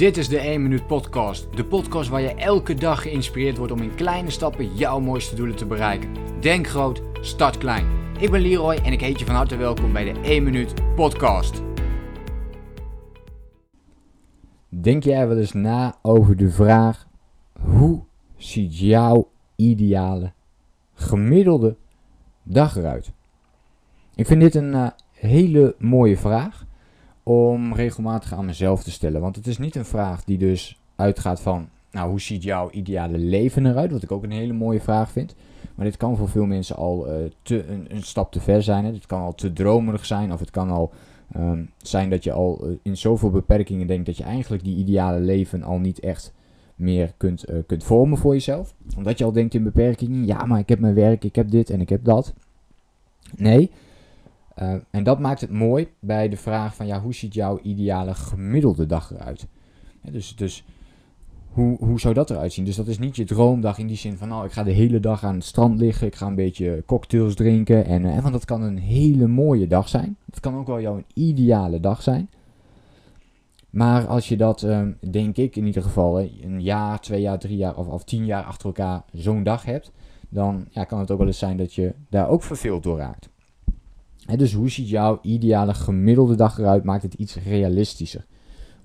Dit is de 1 Minuut Podcast. De podcast waar je elke dag geïnspireerd wordt om in kleine stappen jouw mooiste doelen te bereiken. Denk groot, start klein. Ik ben Leroy en ik heet je van harte welkom bij de 1 Minuut Podcast. Denk jij wel eens na over de vraag: hoe ziet jouw ideale, gemiddelde dag eruit? Ik vind dit een uh, hele mooie vraag om regelmatig aan mezelf te stellen. Want het is niet een vraag die dus uitgaat van, nou, hoe ziet jouw ideale leven eruit? Wat ik ook een hele mooie vraag vind. Maar dit kan voor veel mensen al uh, te, een, stap te ver zijn. Dit kan al te dromerig zijn. Of het kan al um, zijn dat je al uh, in zoveel beperkingen denkt dat je eigenlijk die ideale leven al niet echt meer kunt, uh, kunt vormen voor jezelf. Omdat je al denkt in beperkingen, ja, maar ik heb mijn werk, ik heb dit en ik heb dat. Nee, uh, en dat maakt het mooi bij de vraag van ja, hoe ziet jouw ideale gemiddelde dag eruit? Dus dus hoe, hoe zou dat eruit zien? Dus dat is niet je droomdag in die zin van nou, ik ga de hele dag aan het strand liggen, ik ga een beetje cocktails drinken. En, uh, want dat kan een hele mooie dag zijn. Het kan ook wel jouw ideale dag zijn. Maar als je dat, uh, denk ik in ieder geval, een jaar, twee jaar, drie jaar of, of tien jaar achter elkaar zo'n dag hebt, dan ja, kan het ook wel eens zijn dat je daar ook verveeld door raakt dus hoe ziet jouw ideale gemiddelde dag eruit? Maakt het iets realistischer.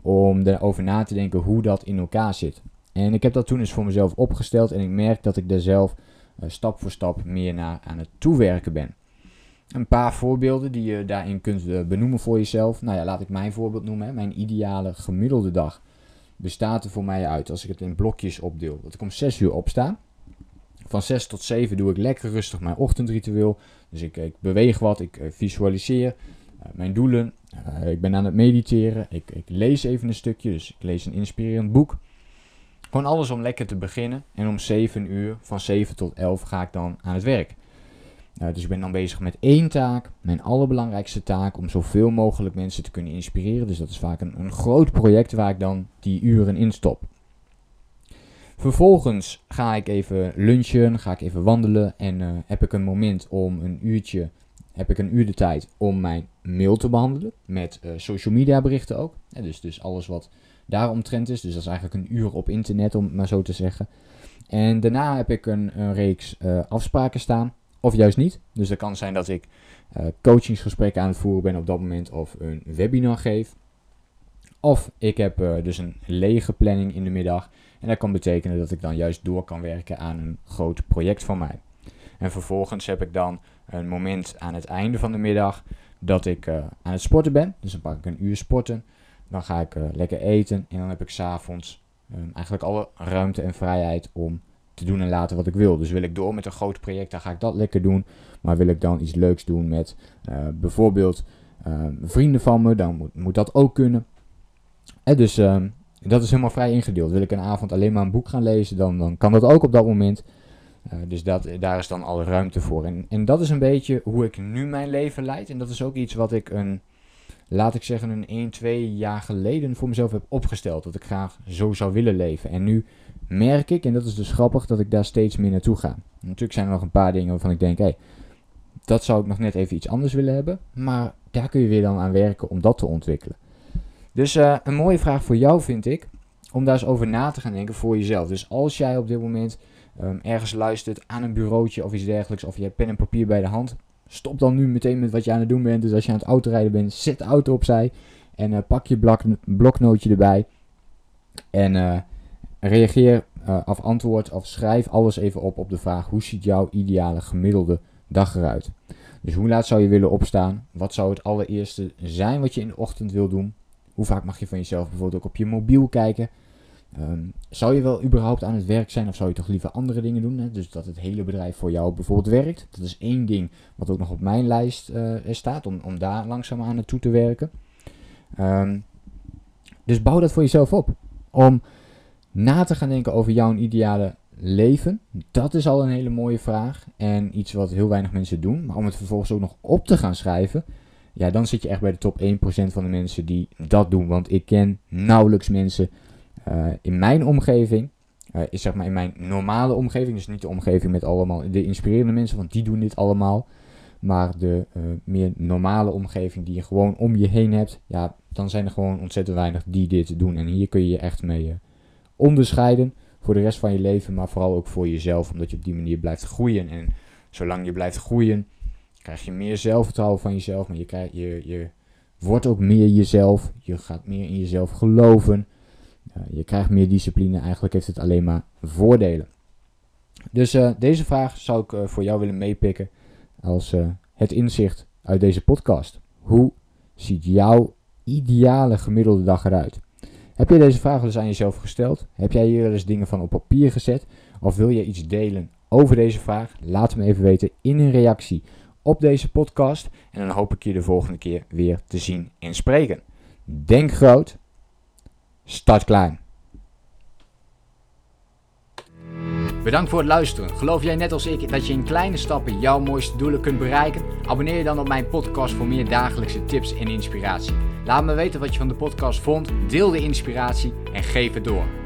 Om erover na te denken hoe dat in elkaar zit. En ik heb dat toen eens voor mezelf opgesteld. En ik merk dat ik daar zelf uh, stap voor stap meer naar aan het toewerken ben. Een paar voorbeelden die je daarin kunt uh, benoemen voor jezelf. Nou ja, laat ik mijn voorbeeld noemen. Mijn ideale gemiddelde dag bestaat er voor mij uit, als ik het in blokjes opdeel, dat ik om 6 uur opsta. Van 6 tot 7 doe ik lekker rustig mijn ochtendritueel. Dus ik, ik beweeg wat, ik uh, visualiseer uh, mijn doelen. Uh, ik ben aan het mediteren. Ik, ik, lees even een stukje, dus ik lees een inspirerend boek. Gewoon alles om lekker te beginnen. En om 7 uur, van 7 tot 11, ga ik dan aan het werk. dus ik ben dan bezig met één taak, mijn allerbelangrijkste taak, om zoveel mogelijk mensen te kunnen inspireren. Dus dat is vaak een, een groot project waar ik dan die uren in stop. Vervolgens ga ik even lunchen, ga ik even wandelen en uh, heb ik een moment om een uurtje, heb ik een uur de tijd om mijn mail te behandelen. Met uh, social media berichten ook. Dus, dus alles wat daaromtrend is. Dus dat is eigenlijk een uur op internet om het maar zo te zeggen. En daarna heb ik een, een reeks uh, afspraken staan. Of juist niet. Dus het kan zijn dat ik coachingsgesprekken aan het voeren ben op dat moment. Of een webinar geef. Of ik heb dus een lege planning in de middag. En dat kan betekenen dat ik dan juist door kan werken aan een groot project van mij. En vervolgens heb ik dan een moment aan het einde van de middag dat ik uh, aan het sporten ben. Dus dan pak ik een uur sporten. Dan ga ik uh, lekker eten. En dan heb ik s'avonds um, eigenlijk alle ruimte en vrijheid om te doen en laten wat ik wil. Dus wil ik door met een groot project, dan ga ik dat lekker doen. Maar wil ik dan iets leuks doen met bijvoorbeeld ehm, vrienden van me, dan moet, moet dat ook kunnen. Dus um, dat is helemaal vrij ingedeeld. Wil ik een avond alleen maar een boek gaan lezen, dan, dan kan dat ook op dat moment. Uh, dus dat, daar is dan alle ruimte voor. En, en dat is een beetje hoe ik nu mijn leven leid. En dat is ook iets wat ik een, laat ik zeggen, een 1, 2 jaar geleden voor mezelf heb opgesteld. Dat ik graag zo zou willen leven. En nu merk ik, en dat is dus grappig, dat ik daar steeds meer naartoe ga. natuurlijk zijn er nog een paar dingen waarvan ik denk, hé, hey, dat zou ik nog net even iets anders willen hebben. Maar daar kun je weer dan aan werken om dat te ontwikkelen. Dus uh, een mooie vraag voor jou vind ik, om daar eens over na te gaan denken voor jezelf. Dus als jij op dit moment um, ergens luistert aan een bureautje of iets dergelijks, of je hebt pen en papier bij de hand, stop dan nu meteen met wat je aan het doen bent. Dus als je aan het autorijden bent, zet de auto opzij en uh, pak je blok, bloknootje erbij. En uh, reageer of antwoord of schrijf alles even op op de vraag: hoe ziet jouw ideale gemiddelde dag eruit? Dus hoe laat zou je willen opstaan? Wat zou het allereerste zijn wat je in de ochtend wil doen? Hoe vaak mag je van jezelf bijvoorbeeld ook op je mobiel kijken? Um, zou je wel überhaupt aan het werk zijn of zou je toch liever andere dingen doen? Hè? Dus dat het hele bedrijf voor jou bijvoorbeeld werkt. Dat is één ding wat ook nog op mijn lijst uh, staat, om, om daar langzaam aan naartoe te werken. Um, dus bouw dat voor jezelf op. Om na te gaan denken over jouw ideale leven, dat is al een hele mooie vraag. En iets wat heel weinig mensen doen. Maar om het vervolgens ook nog op te gaan schrijven, ja, dan zit je echt bij de top 1% van de mensen die dat doen. Want ik ken nauwelijks mensen uh, in mijn omgeving, uh, is zeg maar in mijn normale omgeving, dus niet de omgeving met allemaal de inspirerende mensen, want die doen dit allemaal. Maar de uh, meer normale omgeving die je gewoon om je heen hebt, ja, dan zijn er gewoon ontzettend weinig die dit doen. En hier kun je je echt mee eh, onderscheiden voor de rest van je leven, maar vooral ook voor jezelf, omdat je op die manier blijft groeien. En zolang je blijft groeien, krijg je meer zelfvertrouwen van jezelf, maar je, krijg, je, je wordt ook meer jezelf. Je gaat meer in jezelf geloven. Je krijgt meer discipline. Eigenlijk heeft het alleen maar voordelen. Dus uh, deze vraag zou ik uh, voor jou willen meepikken als het inzicht uit deze podcast. Hoe ziet jouw ideale gemiddelde dag eruit? Heb je deze vraag dus aan jezelf gesteld? Heb jij hier wel eens dingen van op papier gezet? Of wil je iets delen over deze vraag? Laat me even weten in een reactie op deze podcast. En dan hoop ik je de volgende keer weer te zien en spreken. Denk groot, start klein. Bedankt voor het luisteren. Geloof jij net als ik dat je in kleine stappen jouw mooiste doelen kunt bereiken? Abonneer je dan op mijn podcast voor meer dagelijkse tips en inspiratie. Laat me weten wat je van de podcast vond, deel de inspiratie en geef het door.